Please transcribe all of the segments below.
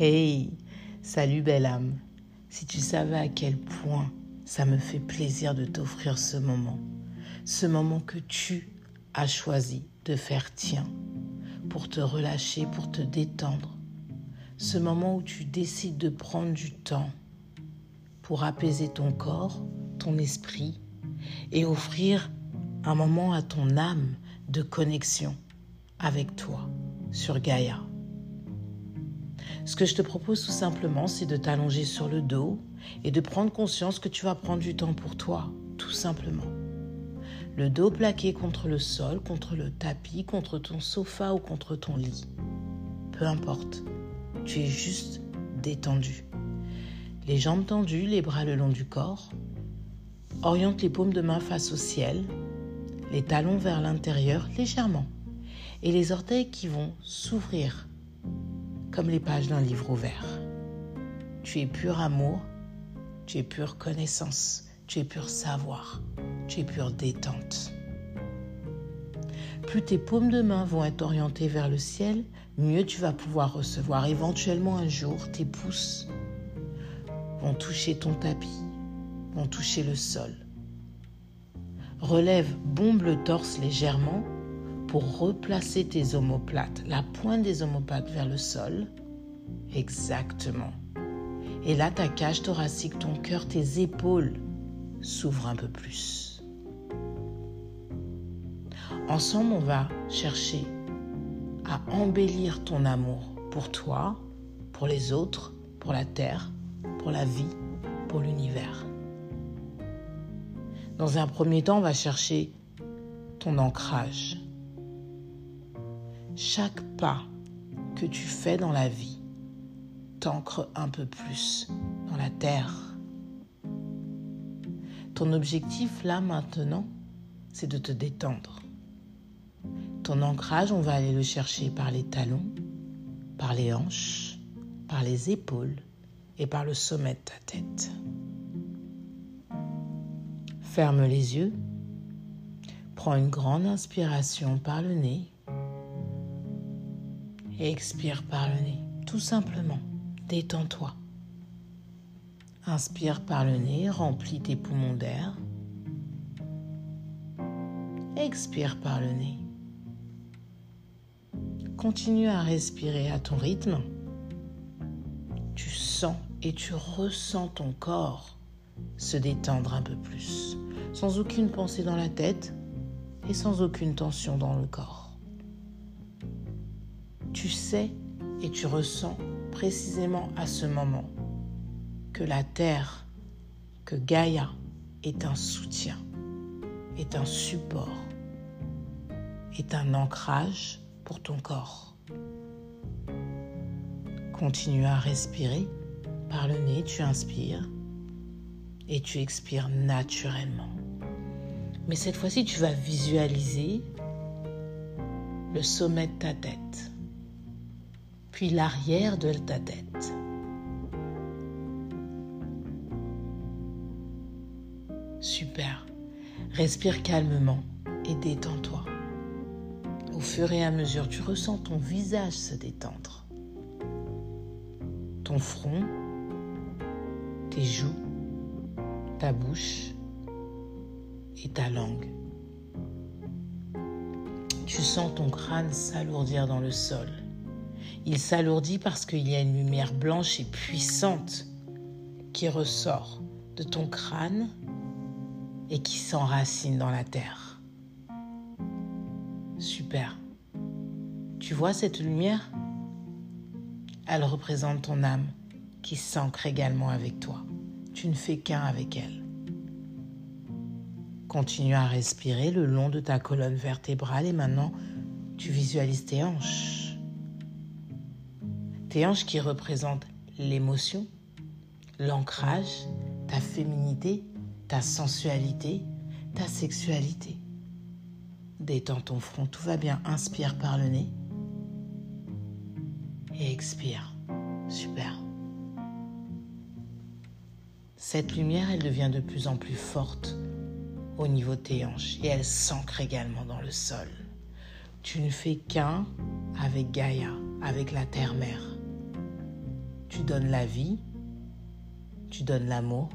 Hey, salut belle âme. Si tu savais à quel point ça me fait plaisir de t'offrir ce moment, ce moment que tu as choisi de faire tien, pour te relâcher, pour te détendre, ce moment où tu décides de prendre du temps pour apaiser ton corps, ton esprit et offrir un moment à ton âme de connexion avec toi sur Gaïa. Ce que je te propose tout simplement, c'est de t'allonger sur le dos et de prendre conscience que tu vas prendre du temps pour toi, tout simplement. Le dos plaqué contre le sol, contre le tapis, contre ton sofa ou contre ton lit. Peu importe, tu es juste détendu. Les jambes tendues, les bras le long du corps. Oriente les paumes de main face au ciel, les talons vers l'intérieur légèrement et les orteils qui vont s'ouvrir comme les pages d'un livre ouvert. Tu es pur amour, tu es pure connaissance, tu es pur savoir, tu es pure détente. Plus tes paumes de main vont être orientées vers le ciel, mieux tu vas pouvoir recevoir. Éventuellement un jour, tes pouces vont toucher ton tapis, vont toucher le sol. Relève, bombe le torse légèrement pour replacer tes omoplates, la pointe des omoplates vers le sol. Exactement. Et là, ta cage thoracique, ton cœur, tes épaules s'ouvrent un peu plus. Ensemble, on va chercher à embellir ton amour pour toi, pour les autres, pour la terre, pour la vie, pour l'univers. Dans un premier temps, on va chercher ton ancrage. Chaque pas que tu fais dans la vie t'ancre un peu plus dans la terre. Ton objectif là maintenant, c'est de te détendre. Ton ancrage, on va aller le chercher par les talons, par les hanches, par les épaules et par le sommet de ta tête. Ferme les yeux. Prends une grande inspiration par le nez expire par le nez. Tout simplement, détends-toi. Inspire par le nez, remplis tes poumons d'air. Expire par le nez. Continue à respirer à ton rythme. Tu sens et tu ressens ton corps se détendre un peu plus, sans aucune pensée dans la tête et sans aucune tension dans le corps tu sais et tu ressens précisément à ce moment que la Terre, que Gaïa est un soutien, est un support, est un ancrage pour ton corps. Continue à respirer. Par le nez, tu inspires et tu expires naturellement. Mais cette fois-ci, tu vas visualiser le sommet de ta tête puis l'arrière de ta tête. Super. Respire calmement et détends-toi. Au fur et à mesure, tu ressens ton visage se détendre. Ton front, tes joues, ta bouche et ta langue. Tu sens ton crâne s'alourdir dans le sol. Il s'alourdit parce qu'il y a une lumière blanche et puissante qui ressort de ton crâne et qui s'enracine dans la terre. Super. Tu vois cette lumière? Elle représente ton âme qui s'ancre également avec toi. Tu ne fais qu'un avec elle. Continue à respirer le long de ta colonne vertébrale et maintenant tu visualises tes hanches hanches qui représentent l'émotion, l'ancrage, ta féminité, ta sensualité, ta sexualité. Détends ton front, tout va bien. Inspire par le nez et expire. Super. Cette lumière, elle devient de plus en plus forte au niveau de tes hanches et elle s'ancre également dans le sol. Tu ne fais qu'un avec Gaïa, avec la terre-mère. Tu donnes la vie, tu donnes l'amour,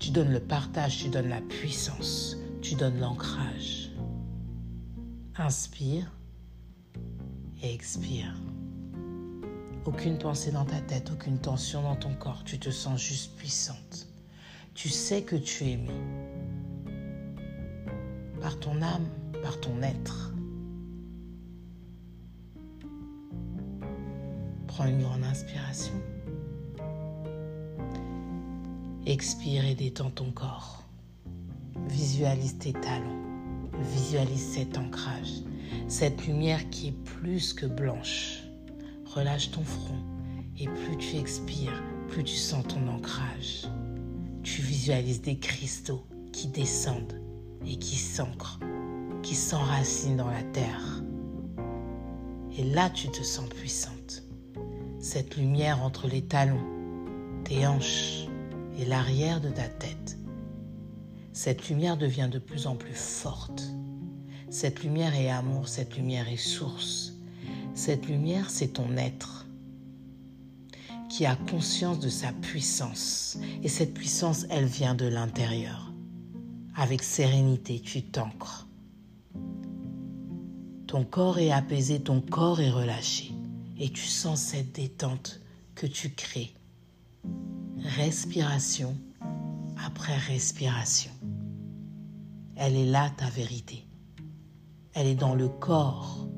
tu donnes le partage, tu donnes la puissance, tu donnes l'ancrage. Inspire et expire. Aucune pensée dans ta tête, aucune tension dans ton corps. Tu te sens juste puissante. Tu sais que tu es aimé. Par ton âme, par ton être. Prends une grande inspiration. Expire et détends ton corps. Visualise tes talons. Visualise cet ancrage, cette lumière qui est plus que blanche. Relâche ton front et plus tu expires, plus tu sens ton ancrage. Tu visualises des cristaux qui descendent et qui s'ancrent, qui s'enracinent dans la terre. Et là, tu te sens puissante. Cette lumière entre les talons, tes hanches, et l'arrière de ta tête. Cette lumière devient de plus en plus forte. Cette lumière est amour, cette lumière est source. Cette lumière, c'est ton être qui a conscience de sa puissance. Et cette puissance, elle vient de l'intérieur. Avec sérénité, tu t'ancres. Ton corps est apaisé, ton corps est relâché. Et tu sens cette détente que tu crées respiration après respiration. Elle est là ta vérité. Elle est dans le corps.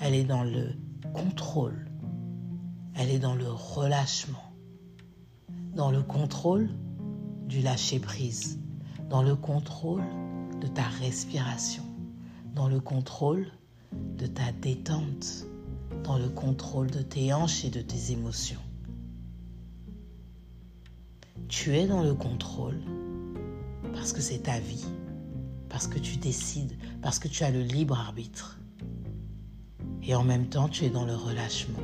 Elle est dans le contrôle. Elle est dans le relâchement. Dans le contrôle du lâcher-prise. Dans le contrôle de ta respiration. Dans le contrôle de ta détente. Dans le contrôle de tes hanches et de tes émotions. Tu es dans le contrôle parce que c'est ta vie, parce que tu décides, parce que tu as le libre arbitre. Et en même temps, tu es dans le relâchement.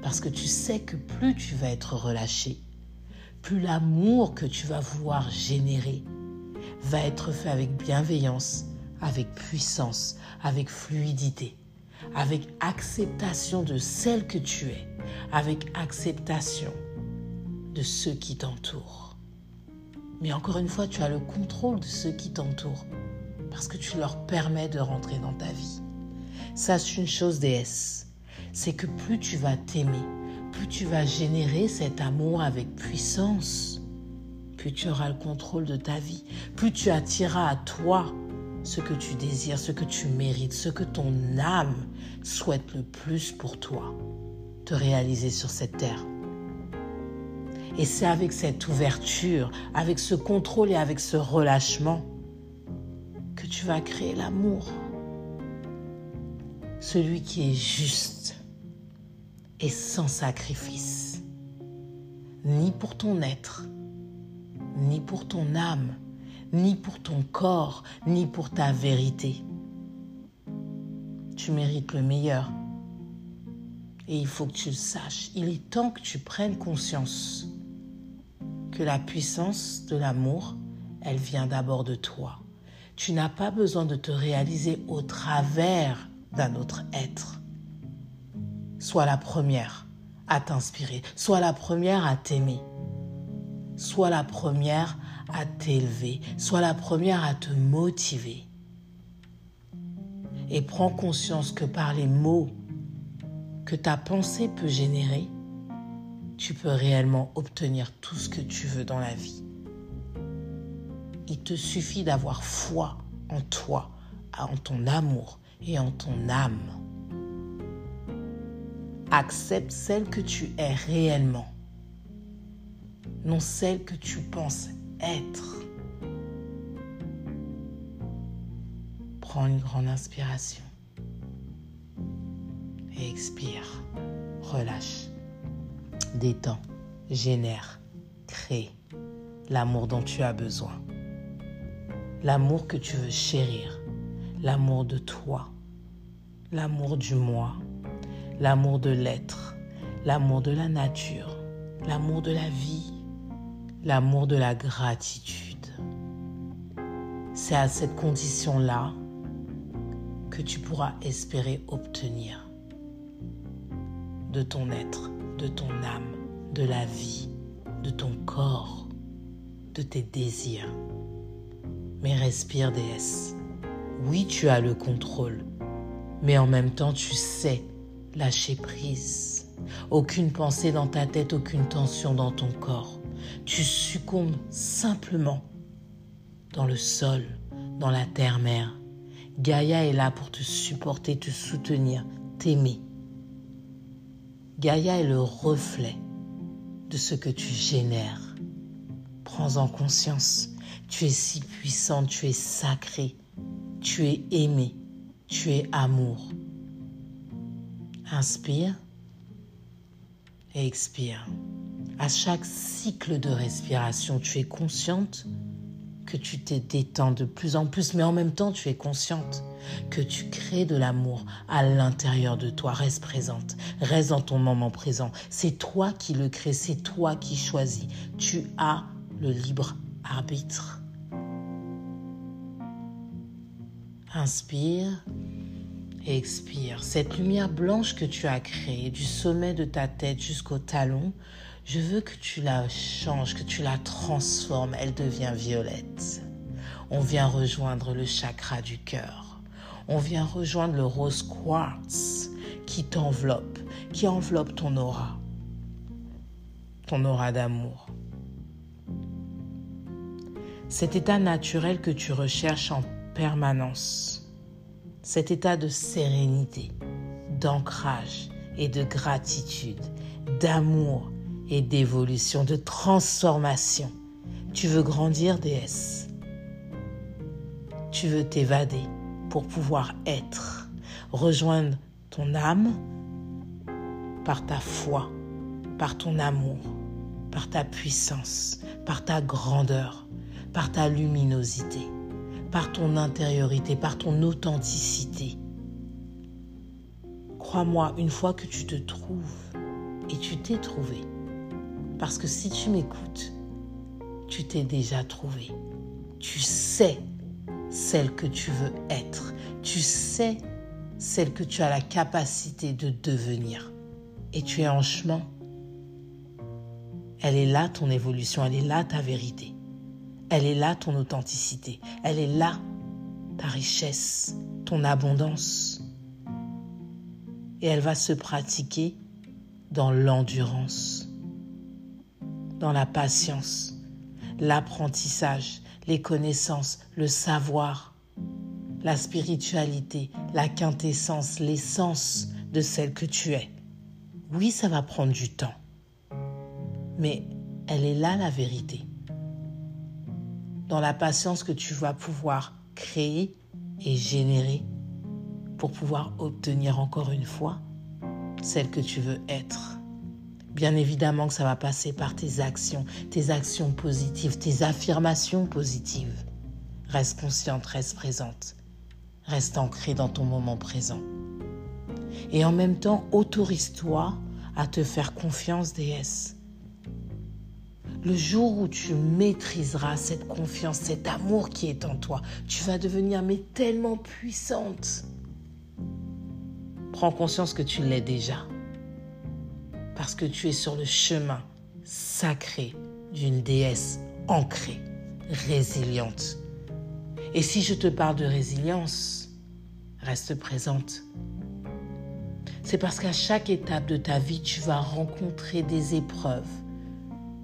Parce que tu sais que plus tu vas être relâché, plus l'amour que tu vas vouloir générer va être fait avec bienveillance, avec puissance, avec fluidité, avec acceptation de celle que tu es, avec acceptation de ceux qui t'entourent. Mais encore une fois, tu as le contrôle de ceux qui t'entourent parce que tu leur permets de rentrer dans ta vie. Sache une chose, déesse, c'est que plus tu vas t'aimer, plus tu vas générer cet amour avec puissance, plus tu auras le contrôle de ta vie, plus tu attireras à toi ce que tu désires, ce que tu mérites, ce que ton âme souhaite le plus pour toi, te réaliser sur cette terre. Et c'est avec cette ouverture, avec ce contrôle et avec ce relâchement que tu vas créer l'amour. Celui qui est juste et sans sacrifice. Ni pour ton être, ni pour ton âme, ni pour ton corps, ni pour ta vérité. Tu mérites le meilleur. Et il faut que tu le saches. Il est temps que tu prennes conscience que la puissance de l'amour, elle vient d'abord de toi. Tu n'as pas besoin de te réaliser au travers d'un autre être. Sois la première à t'inspirer, sois la première à t'aimer, sois la première à t'élever, sois la première à te motiver. Et prends conscience que par les mots que ta pensée peut générer, tu peux réellement obtenir tout ce que tu veux dans la vie. Il te suffit d'avoir foi en toi, en ton amour et en ton âme. Accepte celle que tu es réellement, non celle que tu penses être. Prends une grande inspiration et expire. Relâche. Détends, génère, crée. L'amour dont tu as besoin. L'amour que tu veux chérir, l'amour de toi, l'amour du moi, l'amour de l'être, l'amour de la nature, l'amour de la vie, l'amour de la gratitude. C'est à cette condition-là que tu pourras espérer obtenir de ton être de ton âme, de la vie, de ton corps, de tes désirs. Mais respire, déesse. Oui, tu as le contrôle, mais en même temps, tu sais lâcher prise. Aucune pensée dans ta tête, aucune tension dans ton corps. Tu succombes simplement dans le sol, dans la terre-mère. Gaïa est là pour te supporter, te soutenir, t'aimer. Gaïa est le reflet de ce que tu génères. Prends-en conscience. Tu es si puissante, tu es sacrée, tu es aimée, tu es amour. Inspire et expire. À chaque cycle de respiration, tu es consciente que tu t'es détends de plus en plus, mais en même temps, tu es consciente que tu crées de l'amour à l'intérieur de toi. Reste présente, reste dans ton moment présent. C'est toi qui le crée, c'est toi qui choisis. Tu as le libre arbitre. Inspire expire. Cette lumière blanche que tu as créée du sommet de ta tête jusqu'au talon, je veux que tu la changes, que tu la transformes. Elle devient violette. On vient rejoindre le chakra du cœur. On vient rejoindre le rose quartz qui t'enveloppe, qui enveloppe ton aura, ton aura d'amour. Cet état naturel que tu recherches en permanence, cet état de sérénité, d'ancrage et de gratitude, d'amour et d'évolution, de transformation. Tu veux grandir, déesse. Tu veux t'évader pour pouvoir être, rejoindre ton âme par ta foi, par ton amour, par ta puissance, par ta grandeur, par ta luminosité, par ton intériorité, par ton authenticité. Crois-moi, une fois que tu te trouves, et tu t'es trouvé, parce que si tu m'écoutes, tu t'es déjà trouvé. Tu sais celle que tu veux être. Tu sais celle que tu as la capacité de devenir. Et tu es en chemin. Elle est là ton évolution, elle est là ta vérité. Elle est là ton authenticité. Elle est là ta richesse, ton abondance. Et elle va se pratiquer dans l'endurance dans la patience, l'apprentissage, les connaissances, le savoir, la spiritualité, la quintessence, l'essence de celle que tu es. Oui, ça va prendre du temps, mais elle est là la vérité. Dans la patience que tu vas pouvoir créer et générer pour pouvoir obtenir encore une fois celle que tu veux être. Bien évidemment que ça va passer par tes actions, tes actions positives, tes affirmations positives. Reste consciente, reste présente. Reste ancrée dans ton moment présent. Et en même temps, autorise-toi à te faire confiance, déesse. Le jour où tu maîtriseras cette confiance, cet amour qui est en toi, tu vas devenir tellement puissante. Prends conscience que tu l'es déjà parce que tu es sur le chemin sacré d'une déesse ancrée, résiliente. Et si je te parle de résilience, reste présente. C'est parce qu'à chaque étape de ta vie, tu vas rencontrer des épreuves.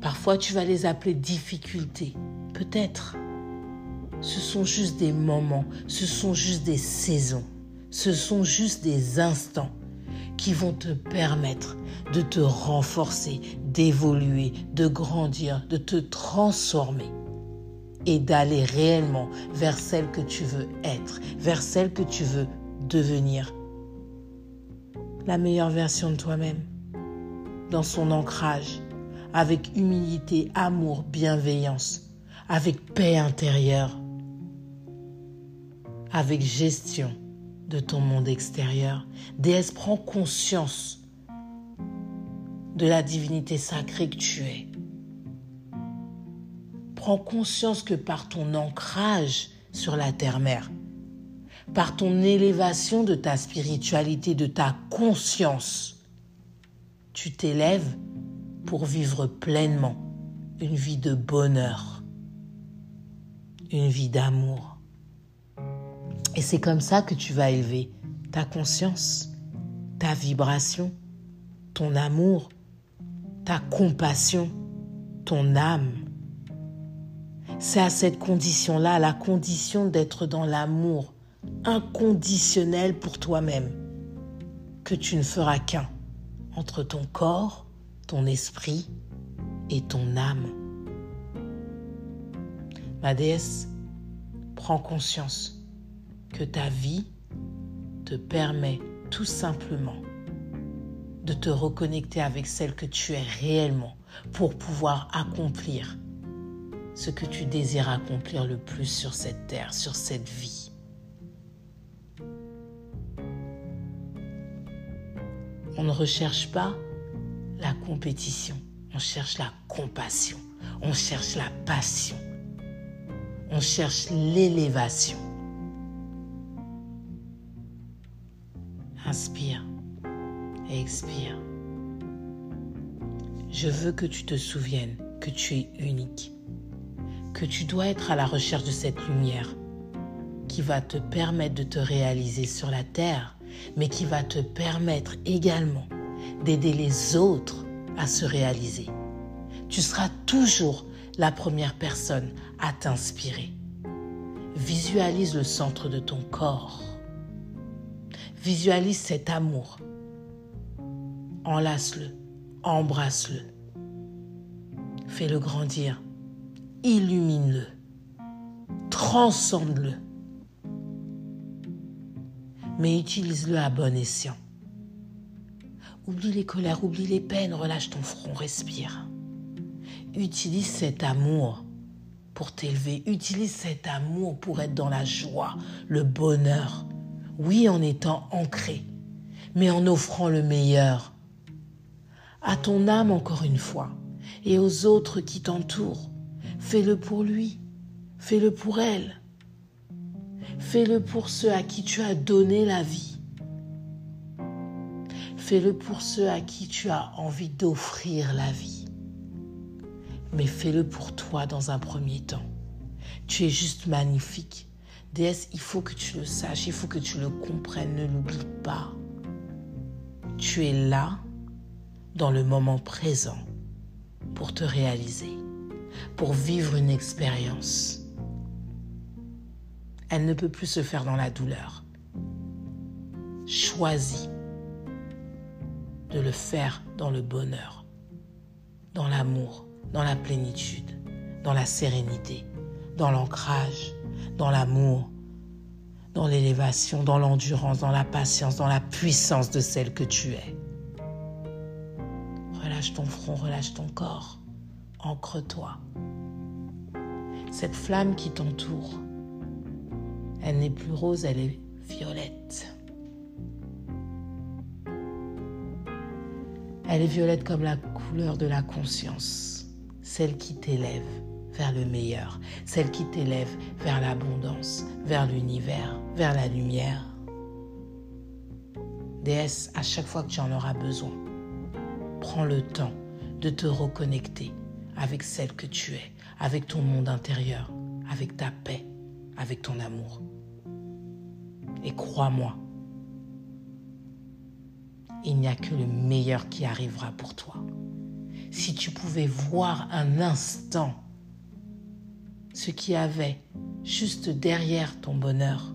Parfois, tu vas les appeler difficultés. Peut-être. Ce sont juste des moments, ce sont juste des saisons, ce sont juste des instants qui vont te permettre de te renforcer, d'évoluer, de grandir, de te transformer et d'aller réellement vers celle que tu veux être, vers celle que tu veux devenir. La meilleure version de toi-même, dans son ancrage, avec humilité, amour, bienveillance, avec paix intérieure, avec gestion de ton monde extérieur. Déesse, prends conscience de la divinité sacrée que tu es. Prends conscience que par ton ancrage sur la terre-mère, par ton élévation de ta spiritualité, de ta conscience, Tu t'élèves pour vivre pleinement une vie de bonheur, une vie d'amour. Et c'est comme ça que tu vas élever ta conscience, ta vibration, ton amour, ta compassion, ton âme. C'est à cette condition-là, la condition d'être dans l'amour inconditionnel pour toi-même, que tu ne feras qu'un entre ton corps, ton esprit et ton âme. Ma déesse, prends conscience que ta vie te permet tout simplement de te reconnecter avec celle que tu es réellement pour pouvoir accomplir ce que tu désires accomplir le plus sur cette terre, sur cette vie. On ne recherche pas la compétition, on cherche la compassion, on cherche la passion, on cherche l'élévation. Inspire et expire. Je veux que tu te souviennes que tu es unique, que tu dois être à la recherche de cette lumière qui va te permettre de te réaliser sur la terre, mais qui va te permettre également d'aider les autres à se réaliser. Tu seras toujours la première personne à t'inspirer. Visualise le centre de ton corps. Visualise cet amour. Enlace-le, embrasse-le. Fais-le grandir. Illumine-le. Transcende-le. Mais utilise-le à bon escient. Oublie les colères, oublie les peines, relâche ton front, respire. Utilise cet amour pour t'élever. Utilise cet amour pour être dans la joie, le bonheur. Oui, en étant ancré, mais en offrant le meilleur. À ton âme encore une fois, et aux autres qui t'entourent. Fais-le pour lui, fais-le pour elle. Fais-le pour ceux à qui tu as donné la vie. Fais-le pour ceux à qui tu as envie d'offrir la vie. Mais fais-le pour toi dans un premier temps. Tu es juste magnifique. Déesse, il faut que tu le saches, il faut que tu le comprennes, ne l'oublie pas. Tu es là, dans le moment présent, pour te réaliser, pour vivre une expérience. Elle ne peut plus se faire dans la douleur. Choisis de le faire dans le bonheur, dans l'amour, dans la plénitude, dans la sérénité, dans l'ancrage, dans l'amour, dans l'élévation, dans l'endurance, dans la patience, dans la puissance de celle que tu es. Relâche ton front, relâche ton corps, ancre-toi. Cette flamme qui t'entoure, elle n'est plus rose, elle est violette. Elle est violette comme la couleur de la conscience, celle qui t'élève vers le meilleur, celle qui t'élève vers l'abondance, vers l'univers, vers la lumière. Déesse, à chaque fois que tu en auras besoin, prends le temps de te reconnecter avec celle que tu es, avec ton monde intérieur, avec ta paix, avec ton amour. Et crois-moi, il n'y a que le meilleur qui arrivera pour toi. Si tu pouvais voir un instant ce qui avait juste derrière ton bonheur,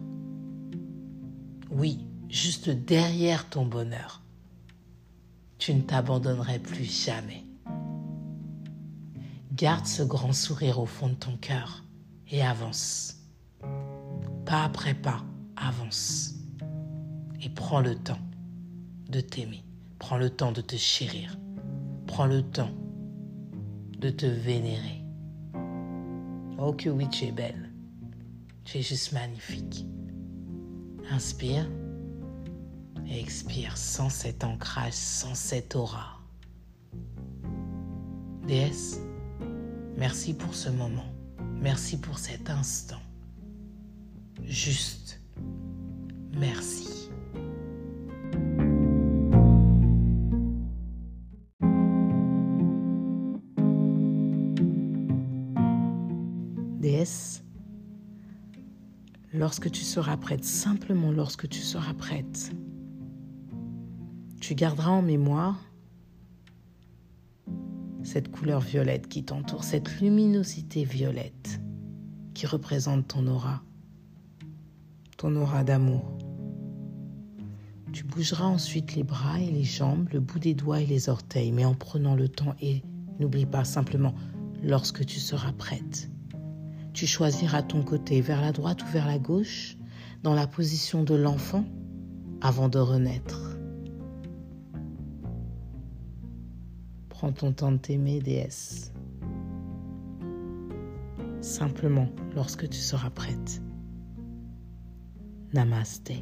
oui, juste derrière ton bonheur, tu ne t'abandonnerais plus jamais. Garde ce grand sourire au fond de ton cœur et avance. Pas après pas, avance. Et prends le temps de t'aimer. Prends le temps de te chérir. Prends le temps de te vénérer. Oh que oui, tu es belle. Tu es juste magnifique. Inspire et expire sans cet ancrage, sans cette aura. Déesse, merci pour ce moment. Merci pour cet instant. Juste. Merci. Lorsque tu seras prête, simplement lorsque tu seras prête, tu garderas en mémoire cette couleur violette qui t'entoure, cette luminosité violette qui représente ton aura, ton aura d'amour. Tu bougeras ensuite les bras et les jambes, le bout des doigts et les orteils, mais en prenant le temps et n'oublie pas simplement lorsque tu seras prête. Tu choisiras ton côté vers la droite ou vers la gauche, dans la position de l'enfant avant de renaître. Prends ton temps de t'aimer, déesse. Simplement lorsque tu seras prête. Namaste.